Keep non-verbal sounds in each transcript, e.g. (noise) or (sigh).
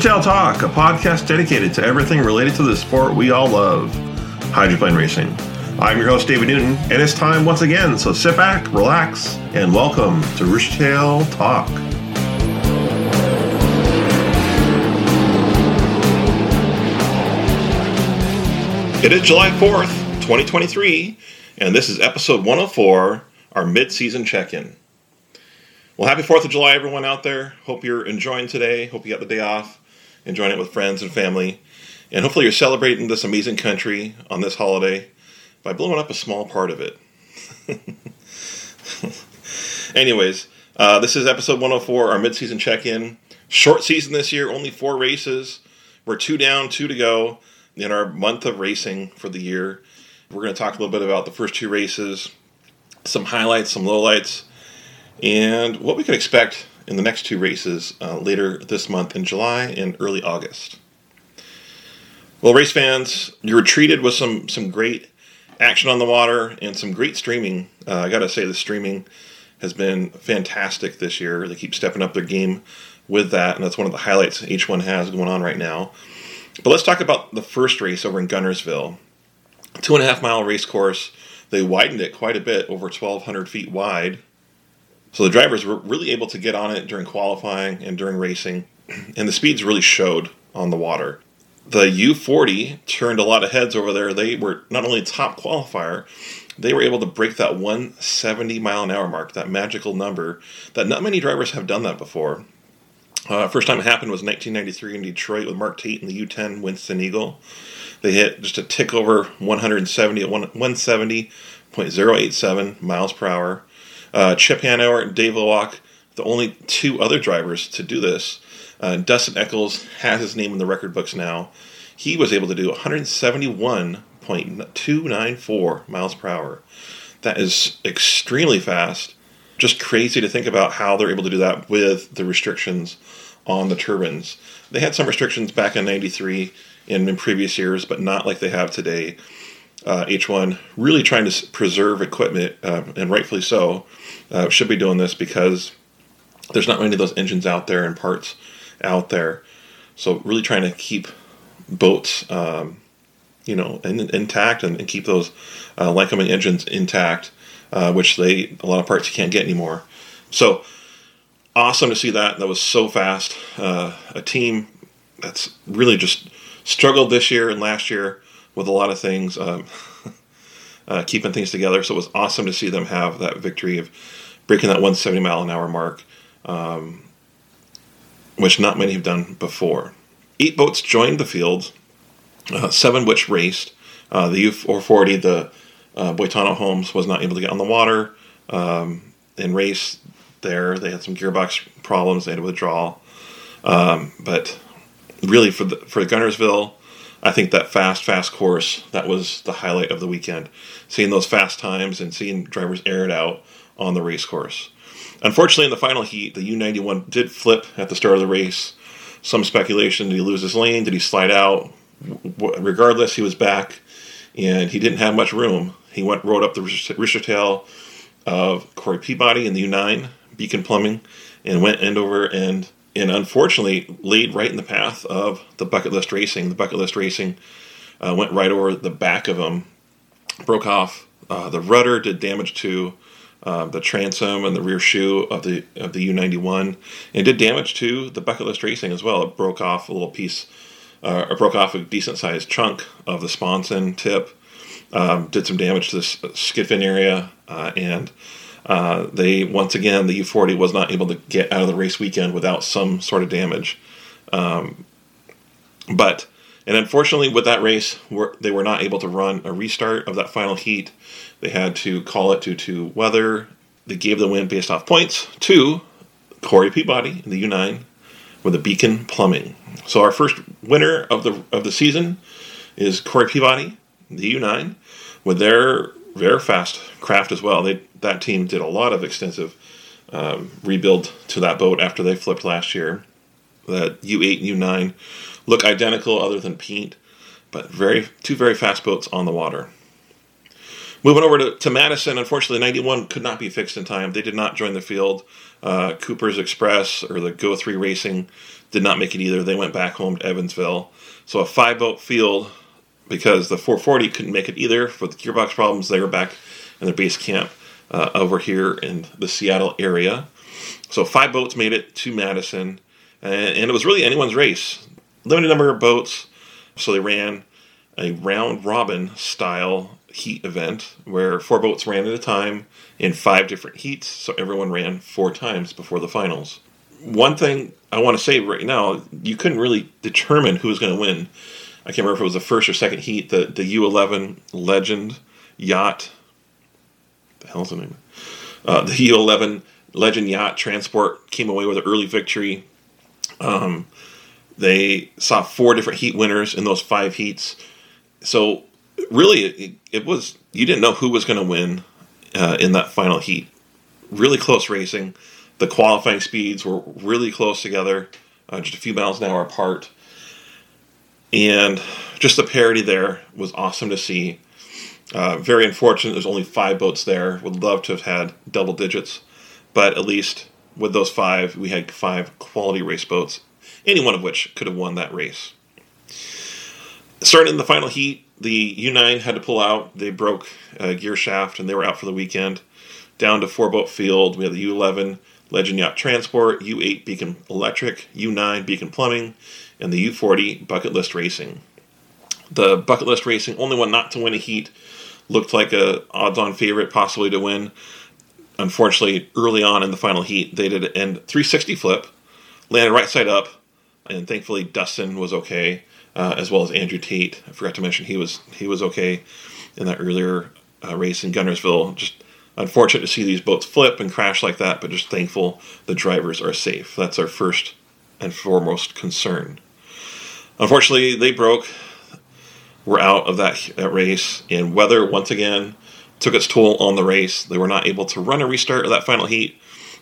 Tail Talk, a podcast dedicated to everything related to the sport we all love, hydroplane racing. I'm your host, David Newton, and it's time once again, so sit back, relax, and welcome to Rooster Tail Talk. It is July 4th, 2023, and this is episode 104, our mid season check in. Well, happy 4th of July, everyone out there. Hope you're enjoying today. Hope you got the day off, enjoying it with friends and family. And hopefully, you're celebrating this amazing country on this holiday by blowing up a small part of it. (laughs) Anyways, uh, this is episode 104, our midseason check in. Short season this year, only four races. We're two down, two to go in our month of racing for the year. We're going to talk a little bit about the first two races, some highlights, some lowlights and what we can expect in the next two races uh, later this month in July and early August. Well, race fans, you were treated with some some great action on the water and some great streaming. Uh, I got to say, the streaming has been fantastic this year. They keep stepping up their game with that, and that's one of the highlights H1 has going on right now. But let's talk about the first race over in Guntersville. Two and a half mile race course. They widened it quite a bit, over 1,200 feet wide. So the drivers were really able to get on it during qualifying and during racing, (clears throat) and the speeds really showed on the water. The U40 turned a lot of heads over there. They were not only top qualifier, they were able to break that 170 mile an hour mark, that magical number that not many drivers have done that before. Uh, first time it happened was 1993 in Detroit with Mark Tate and the U10 Winston Eagle. They hit just a tick over 170 at 170.087 miles per hour. Uh, Chip Hanauer and Dave Villwock, the only two other drivers to do this. Uh, Dustin Echols has his name in the record books now. He was able to do 171.294 miles per hour. That is extremely fast. Just crazy to think about how they're able to do that with the restrictions on the turbines. They had some restrictions back in 93 and in previous years, but not like they have today. Uh, H1 really trying to preserve equipment, uh, and rightfully so, uh, should be doing this because there's not many of those engines out there and parts out there. So really trying to keep boats, um, you know, in, intact and, and, keep those uh, Lycoming engines intact, uh, which they a lot of parts you can't get anymore. So awesome to see that. That was so fast. Uh, a team that's really just struggled this year and last year with a lot of things. Um, (laughs) uh, keeping things together. So it was awesome to see them have that victory of breaking that 170 mile an hour mark, um, which not many have done before. Eight boats joined the field, uh, seven which raced. Uh, the U440, the uh, Boitano Homes, was not able to get on the water um, and race there. They had some gearbox problems, they had to withdraw. Um, but really, for the, for Guntersville, I think that fast, fast course that was the highlight of the weekend. Seeing those fast times and seeing drivers air it out on the race course. Unfortunately, in the final heat, the U91 did flip at the start of the race. Some speculation: did he lose his lane? Did he slide out? Regardless, he was back, and he didn't have much room. He went rode up the rooster tail of Corey Peabody in the U9 Beacon Plumbing, and went end over end and unfortunately laid right in the path of the bucket list racing. The bucket list racing uh, went right over the back of him, broke off uh, the rudder, did damage to uh, the transom and the rear shoe of the of the U91, and did damage to the bucket list racing as well. It broke off a little piece, uh, or broke off a decent sized chunk of the sponson tip. Um, did some damage to the skid fin area uh, and uh, they once again the U40 was not able to get out of the race weekend without some sort of damage. Um, but and unfortunately, with that race, they were not able to run a restart of that final heat. They had to call it due to weather. They gave the win based off points to Corey Peabody in the U9 with a Beacon Plumbing. So our first winner of the of the season is Corey Peabody, the U9, with their very fast craft as well. They that team did a lot of extensive um, rebuild to that boat after they flipped last year. That U8 and U9 look identical other than paint, but very two very fast boats on the water. Moving over to, to Madison, unfortunately, 91 could not be fixed in time. They did not join the field. Uh, Cooper's Express or the Go 3 Racing did not make it either. They went back home to Evansville. So a five boat field because the 440 couldn't make it either for the gearbox problems. They were back in their base camp uh, over here in the Seattle area. So five boats made it to Madison, and, and it was really anyone's race. Limited number of boats, so they ran a round robin style heat event where four boats ran at a time in five different heats, so everyone ran four times before the finals. One thing I want to say right now, you couldn't really determine who was going to win. I can't remember if it was the first or second heat. The the U11 Legend yacht. The hell's the name? Uh, the U11 Legend yacht transport came away with an early victory. Um, they saw four different heat winners in those five heats. So really, it, it was you didn't know who was going to win uh, in that final heat. Really close racing. The qualifying speeds were really close together, uh, just a few miles an hour apart. And just the parity there was awesome to see. Uh, very unfortunate there's only five boats there. Would love to have had double digits, but at least with those five, we had five quality race boats, any one of which could have won that race. Starting in the final heat, the U9 had to pull out. They broke a gear shaft and they were out for the weekend. Down to four boat field, we had the U11 Legend Yacht Transport, U8 Beacon Electric, U9 Beacon Plumbing, and the U40 Bucket List Racing. The Bucket List Racing, only one not to win a heat, looked like a odds-on favorite, possibly to win. Unfortunately, early on in the final heat, they did an 360 flip, landed right side up, and thankfully Dustin was okay, uh, as well as Andrew Tate. I forgot to mention he was he was okay in that earlier uh, race in Guntersville. Just unfortunate to see these boats flip and crash like that, but just thankful the drivers are safe. That's our first and foremost concern. Unfortunately, they broke. We're out of that, that race, and weather once again took its toll on the race. They were not able to run a restart of that final heat,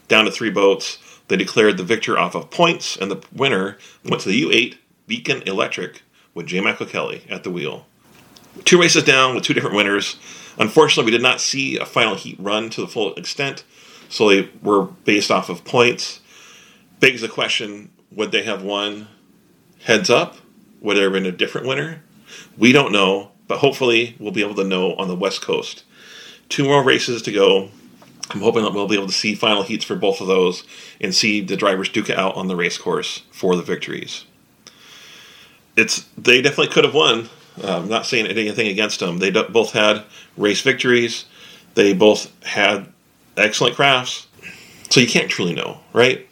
down to three boats. They declared the victor off of points, and the winner went to the U8 Beacon Electric with J. Michael Kelly at the wheel. Two races down with two different winners. Unfortunately, we did not see a final heat run to the full extent, so they were based off of points. Begs the question would they have won heads up? Would there have been a different winner? We don't know, but hopefully we'll be able to know on the West Coast. Two more races to go. I'm hoping that we'll be able to see final heats for both of those and see the drivers duke it out on the race course for the victories. It's they definitely could have won. Uh, I'm not saying anything against them. They both had race victories. They both had excellent crafts. So you can't truly know, right?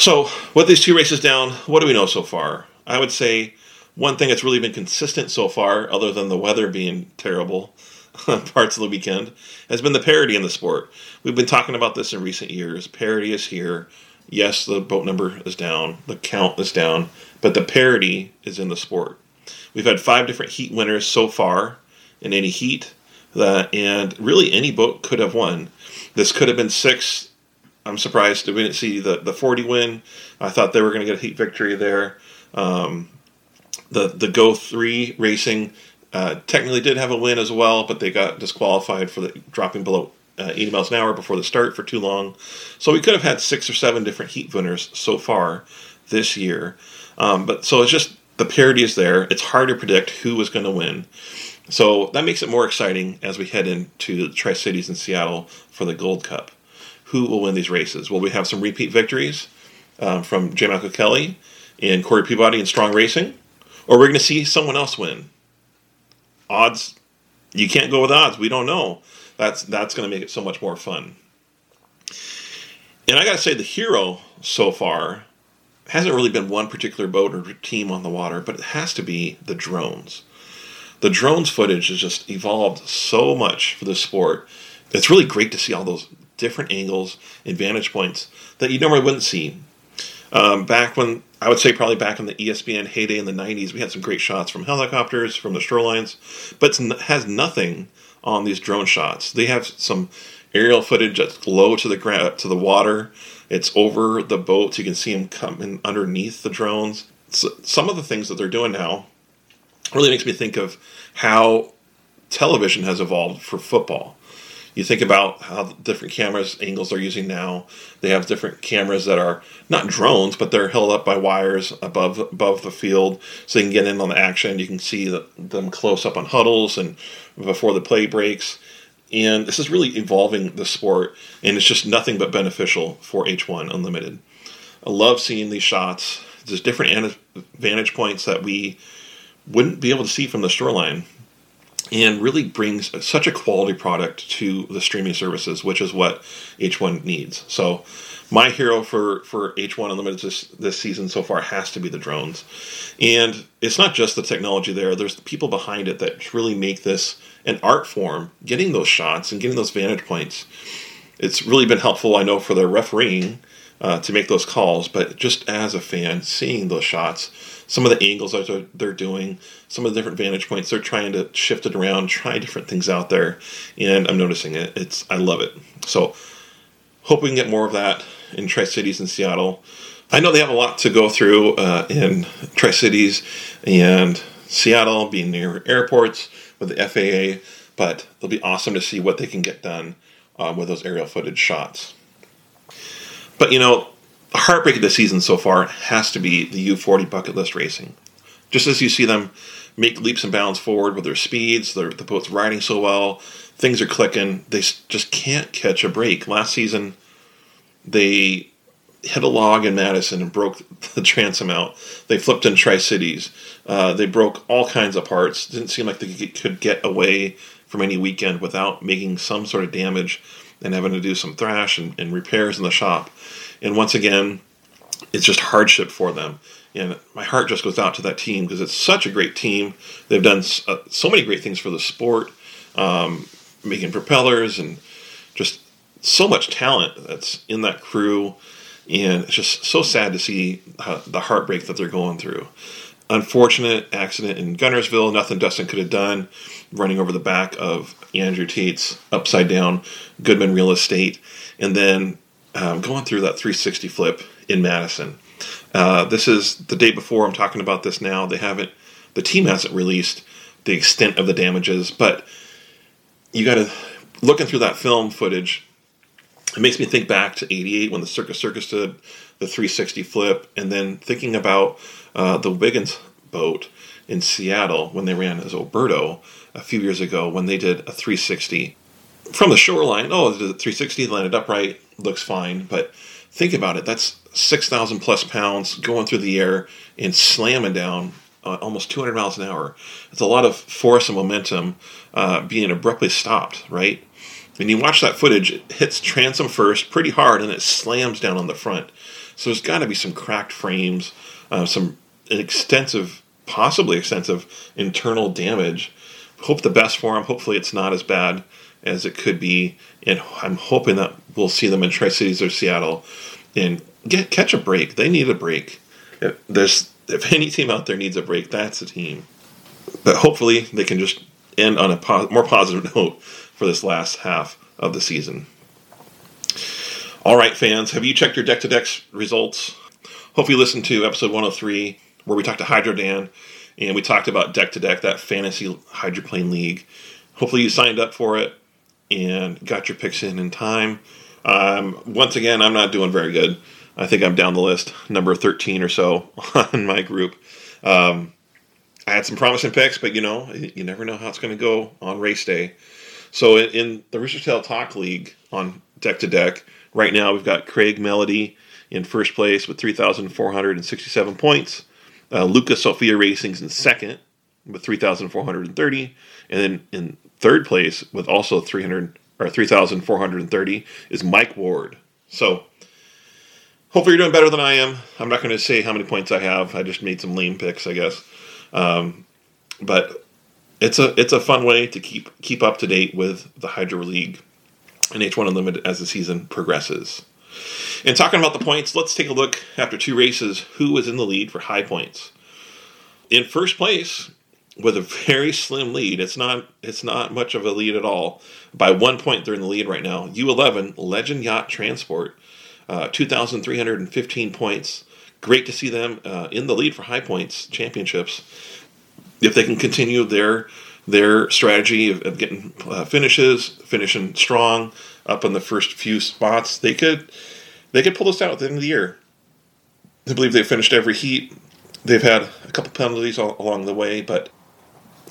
So, with these two races down, what do we know so far? I would say one thing that's really been consistent so far, other than the weather being terrible (laughs) parts of the weekend, has been the parity in the sport. We've been talking about this in recent years. Parity is here. Yes, the boat number is down, the count is down, but the parity is in the sport. We've had five different heat winners so far in any heat, that, and really any boat could have won. This could have been six I'm surprised we didn't see the, the 40 win. I thought they were going to get a heat victory there. Um, the the Go three racing uh, technically did have a win as well, but they got disqualified for the dropping below uh, 80 miles an hour before the start for too long. So we could have had six or seven different heat winners so far this year. Um, but so it's just the parity is there. It's hard to predict who is going to win. So that makes it more exciting as we head into the Tri Cities in Seattle for the Gold Cup who will win these races. Will we have some repeat victories um, from J. Michael Kelly and Corey Peabody in Strong Racing? Or we're going to see someone else win? Odds, you can't go with odds. We don't know. That's, that's going to make it so much more fun. And I got to say, the hero so far hasn't really been one particular boat or team on the water, but it has to be the drones. The drones footage has just evolved so much for this sport. It's really great to see all those different angles and vantage points that you normally wouldn't see. Um, back when I would say probably back in the ESPN heyday in the '90s, we had some great shots from helicopters, from the shorelines, but it has nothing on these drone shots. They have some aerial footage that's low to the ground, to the water. It's over the boats. You can see them coming underneath the drones. So some of the things that they're doing now really makes me think of how television has evolved for football. You think about how different cameras angles they're using now. They have different cameras that are not drones, but they're held up by wires above above the field, so you can get in on the action. You can see the, them close up on huddles and before the play breaks. And this is really evolving the sport, and it's just nothing but beneficial for H1 Unlimited. I love seeing these shots. There's different vantage points that we wouldn't be able to see from the shoreline and really brings such a quality product to the streaming services, which is what H1 needs. So, my hero for, for H1 Unlimited this, this season so far has to be the drones. And it's not just the technology there, there's the people behind it that really make this an art form, getting those shots and getting those vantage points. It's really been helpful, I know, for the refereeing uh, to make those calls, but just as a fan, seeing those shots, some of the angles that they're doing, some of the different vantage points, they're trying to shift it around, try different things out there, and I'm noticing it. It's I love it. So hope we can get more of that in Tri Cities and Seattle. I know they have a lot to go through uh, in Tri Cities and Seattle, being near airports with the FAA, but it'll be awesome to see what they can get done um, with those aerial footage shots. But you know, the heartbreak of the season so far has to be the U40 bucket list racing. Just as you see them make leaps and bounds forward with their speeds, the boat's riding so well, things are clicking, they just can't catch a break. Last season, they hit a log in Madison and broke (laughs) the transom out. They flipped in Tri Cities. Uh, they broke all kinds of parts. Didn't seem like they could get away from any weekend without making some sort of damage and having to do some thrash and, and repairs in the shop. And once again, it's just hardship for them. And my heart just goes out to that team because it's such a great team. They've done so, uh, so many great things for the sport, um, making propellers and just so much talent that's in that crew. And it's just so sad to see uh, the heartbreak that they're going through. Unfortunate accident in Guntersville, Nothing Dustin could have done running over the back of Andrew Tate's upside down Goodman Real Estate, and then um, going through that 360 flip in Madison. Uh, this is the day before. I'm talking about this now. They haven't, the team hasn't released the extent of the damages, but you got to looking through that film footage. It makes me think back to '88 when the Circus Circus did the 360 flip, and then thinking about uh, the Wiggins boat in Seattle when they ran as Oberto a few years ago when they did a 360 from the shoreline. Oh, the 360 landed upright, looks fine, but think about it. That's 6,000 plus pounds going through the air and slamming down uh, almost 200 miles an hour. It's a lot of force and momentum uh, being abruptly stopped, right? When you watch that footage, it hits transom first pretty hard and it slams down on the front. So there's got to be some cracked frames, uh, some extensive possibly extensive internal damage. Hope the best for them. Hopefully, it's not as bad as it could be, and I'm hoping that we'll see them in Tri Cities or Seattle and get catch a break. They need a break. If there's if any team out there needs a break, that's the team. But hopefully, they can just end on a po- more positive (laughs) note for this last half of the season. All right, fans, have you checked your deck to decks results? Hope you listened to episode 103 where we talked to Hydro Dan and we talked about deck to deck, that fantasy hydroplane league. Hopefully, you signed up for it and got your picks in in time. Um, once again, I'm not doing very good. I think I'm down the list, number 13 or so (laughs) on my group. Um, I had some promising picks, but you know, you never know how it's going to go on race day. So in, in the Rooster Tail Talk League on deck to deck, right now we've got Craig Melody in first place with 3,467 points. Uh, Lucas Sophia Racing's in second with 3,430, and then in third place with also 300 or 3,430 is Mike Ward. So hopefully you're doing better than I am. I'm not going to say how many points I have. I just made some lame picks, I guess. Um, but it's a it's a fun way to keep keep up to date with the Hydro League and H1 Unlimited as the season progresses. And talking about the points, let's take a look after two races who is in the lead for high points. In first place, with a very slim lead, it's not it's not much of a lead at all. By one point, they're in the lead right now. U11 Legend Yacht Transport, uh, 2,315 points. Great to see them uh, in the lead for high points championships. If they can continue their their strategy of, of getting uh, finishes, finishing strong up in the first few spots, they could they could pull this out at the end of the year. I believe they finished every heat. They've had a couple penalties all, along the way, but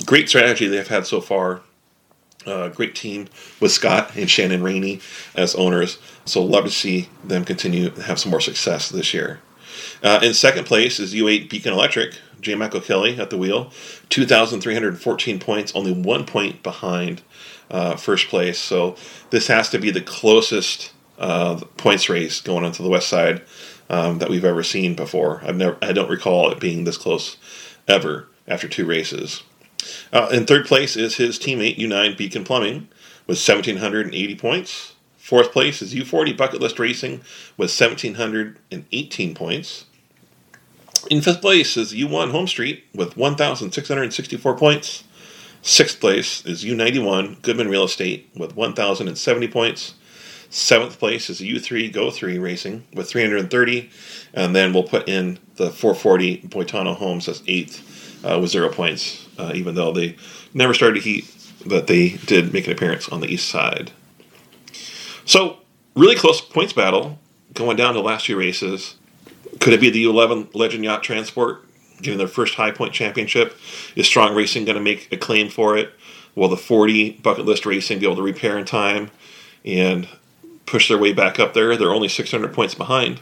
great strategy they've had so far. Uh, great team with Scott and Shannon Rainey as owners. So love to see them continue to have some more success this year. Uh, in second place is U8 Beacon Electric, J. Michael Kelly at the wheel, 2,314 points, only one point behind uh, first place. So this has to be the closest uh, points race going onto the west side um, that we've ever seen before. I've never, I don't recall it being this close ever after two races. Uh, in third place is his teammate U9 Beacon Plumbing with 1,780 points. Fourth place is U40 Bucket List Racing with 1,718 points. In fifth place is U1 Home Street with 1,664 points. Sixth place is U91 Goodman Real Estate with 1,070 points. Seventh place is U3 Go 3 Racing with 330. And then we'll put in the 440 Boitano Homes as eighth uh, with zero points, uh, even though they never started to heat, but they did make an appearance on the east side. So, really close points battle going down to last few races. Could it be the U11 Legend Yacht Transport getting their first High Point Championship? Is Strong Racing going to make a claim for it? Will the 40 Bucket List Racing be able to repair in time and push their way back up there? They're only 600 points behind.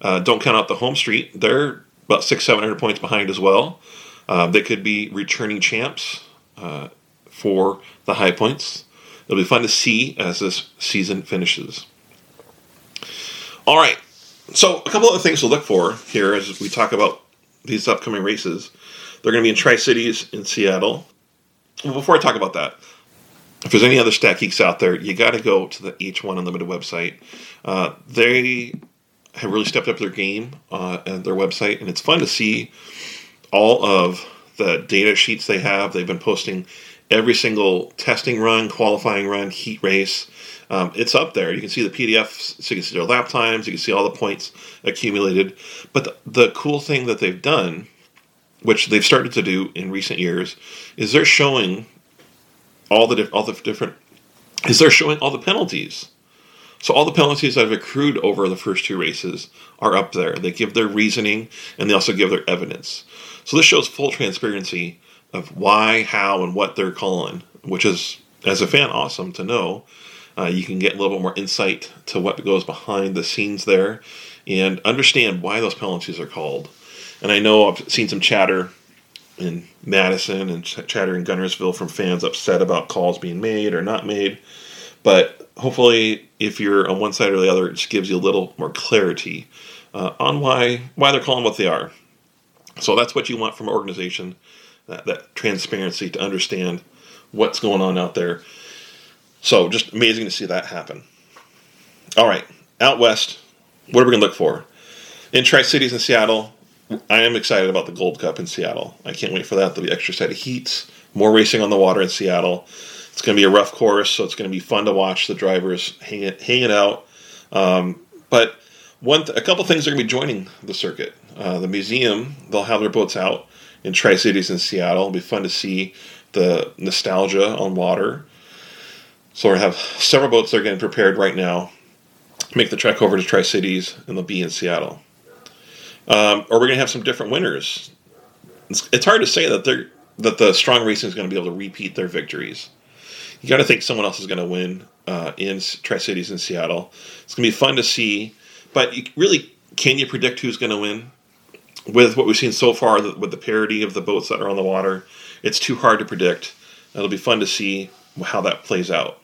Uh, don't count out the Home Street; they're about six, 700 points behind as well. Uh, they could be returning champs uh, for the High Points. It'll be fun to see as this season finishes. All right, so a couple of things to look for here as we talk about these upcoming races. They're going to be in Tri Cities in Seattle. Well, before I talk about that, if there's any other stat geeks out there, you got to go to the H1 Unlimited website. Uh, they have really stepped up their game uh, and their website, and it's fun to see all of the data sheets they have. They've been posting every single testing run, qualifying run, heat race. Um, it's up there. You can see the PDFs, so you can see their lap times, you can see all the points accumulated. But the, the cool thing that they've done, which they've started to do in recent years, is they're showing all the all the different is they're showing all the penalties. So all the penalties that have accrued over the first two races are up there. They give their reasoning and they also give their evidence. So this shows full transparency of why, how, and what they're calling, which is, as a fan, awesome to know. Uh, you can get a little bit more insight to what goes behind the scenes there and understand why those penalties are called. And I know I've seen some chatter in Madison and ch- chatter in Guntersville from fans upset about calls being made or not made. But hopefully, if you're on one side or the other, it just gives you a little more clarity uh, on why why they're calling what they are. So that's what you want from an organization that, that transparency to understand what's going on out there. So just amazing to see that happen. All right, out west, what are we going to look for? In Tri Cities in Seattle, I am excited about the Gold Cup in Seattle. I can't wait for that. There'll be extra set of heats, more racing on the water in Seattle. It's going to be a rough course, so it's going to be fun to watch the drivers hang it, hang it out. Um, but one, th- a couple things are going to be joining the circuit. Uh, the museum, they'll have their boats out in Tri Cities in Seattle. It'll be fun to see the nostalgia on water. So we have several boats that are getting prepared right now. Make the trek over to Tri Cities, and they'll be in Seattle. Um, or we're going to have some different winners. It's, it's hard to say that they're that the strong racing is going to be able to repeat their victories. You got to think someone else is going to win uh, in Tri Cities in Seattle. It's going to be fun to see, but really, can you predict who's going to win? with what we've seen so far with the parity of the boats that are on the water, it's too hard to predict. It'll be fun to see how that plays out.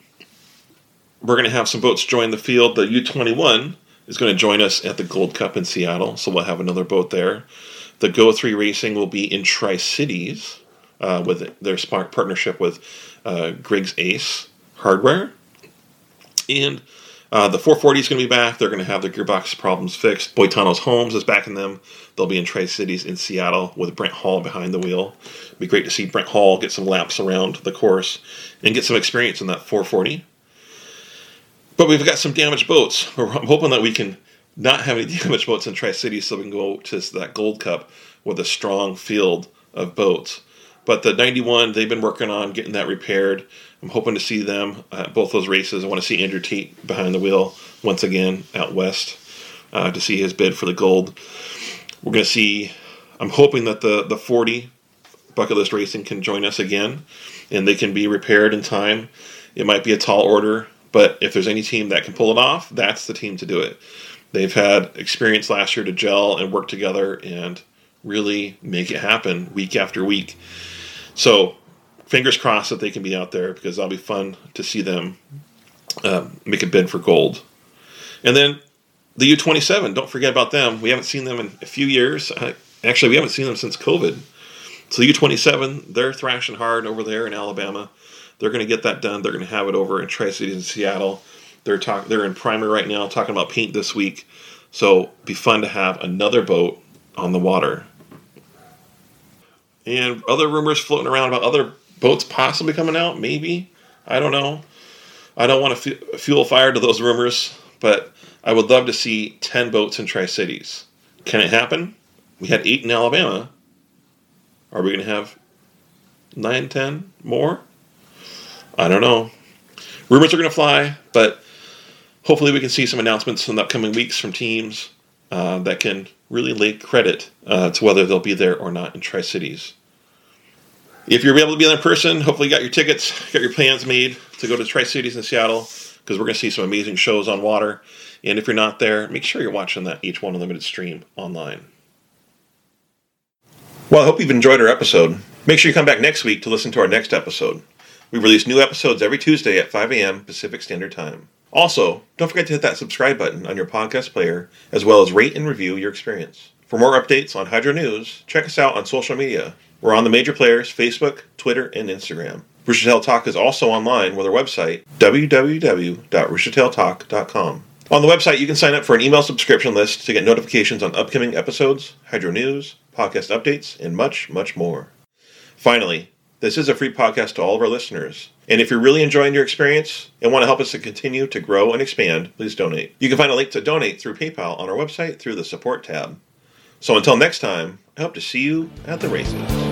We're going to have some boats join the field. The U21 is going to join us at the Gold Cup in Seattle, so we'll have another boat there. The Go 3 Racing will be in Tri Cities uh, with their spark partnership with uh, Griggs Ace Hardware. And uh, the 440 is going to be back. They're going to have their gearbox problems fixed. Boitano's Homes is backing them. They'll be in Tri Cities in Seattle with Brent Hall behind the wheel. It'd be great to see Brent Hall get some laps around the course and get some experience in that 440. But we've got some damaged boats. I'm hoping that we can not have any (laughs) damaged boats in Tri City so we can go to that Gold Cup with a strong field of boats. But the 91, they've been working on getting that repaired. I'm hoping to see them at both those races. I want to see Andrew Tate behind the wheel once again out west uh, to see his bid for the gold. We're going to see, I'm hoping that the, the 40 Bucket List Racing can join us again and they can be repaired in time. It might be a tall order, but if there's any team that can pull it off, that's the team to do it. They've had experience last year to gel and work together and really make it happen week after week. So, fingers crossed that they can be out there because that'll be fun to see them uh, make a bid for gold. And then the U27, don't forget about them. We haven't seen them in a few years. Actually, we haven't seen them since COVID. So the U27, they're thrashing hard over there in Alabama. They're going to get that done. They're going to have it over in Tri Cities in Seattle. They're talk, They're in primer right now, talking about paint this week. So be fun to have another boat on the water. And other rumors floating around about other boats possibly coming out. Maybe I don't know. I don't want to fuel fire to those rumors, but I would love to see ten boats in Tri Cities. Can it happen? We had eight in Alabama. Are we going to have nine, ten more? I don't know. Rumors are going to fly, but hopefully we can see some announcements in the upcoming weeks from teams uh, that can really lay credit uh, to whether they'll be there or not in Tri Cities. If you're able to be there in person, hopefully you got your tickets, got your plans made to go to Tri Cities in Seattle because we're going to see some amazing shows on water. And if you're not there, make sure you're watching that H1 Unlimited stream online. Well, I hope you've enjoyed our episode. Make sure you come back next week to listen to our next episode. We release new episodes every Tuesday at 5 a.m. Pacific Standard Time. Also, don't forget to hit that subscribe button on your podcast player, as well as rate and review your experience. For more updates on Hydro News, check us out on social media. We're on the major players Facebook, Twitter, and Instagram. Roostertail Talk is also online with our website, www.roostertailtalk.com. On the website, you can sign up for an email subscription list to get notifications on upcoming episodes, Hydro News, podcast updates, and much, much more. Finally, this is a free podcast to all of our listeners. And if you're really enjoying your experience and want to help us to continue to grow and expand, please donate. You can find a link to donate through PayPal on our website through the support tab. So until next time, I hope to see you at the races.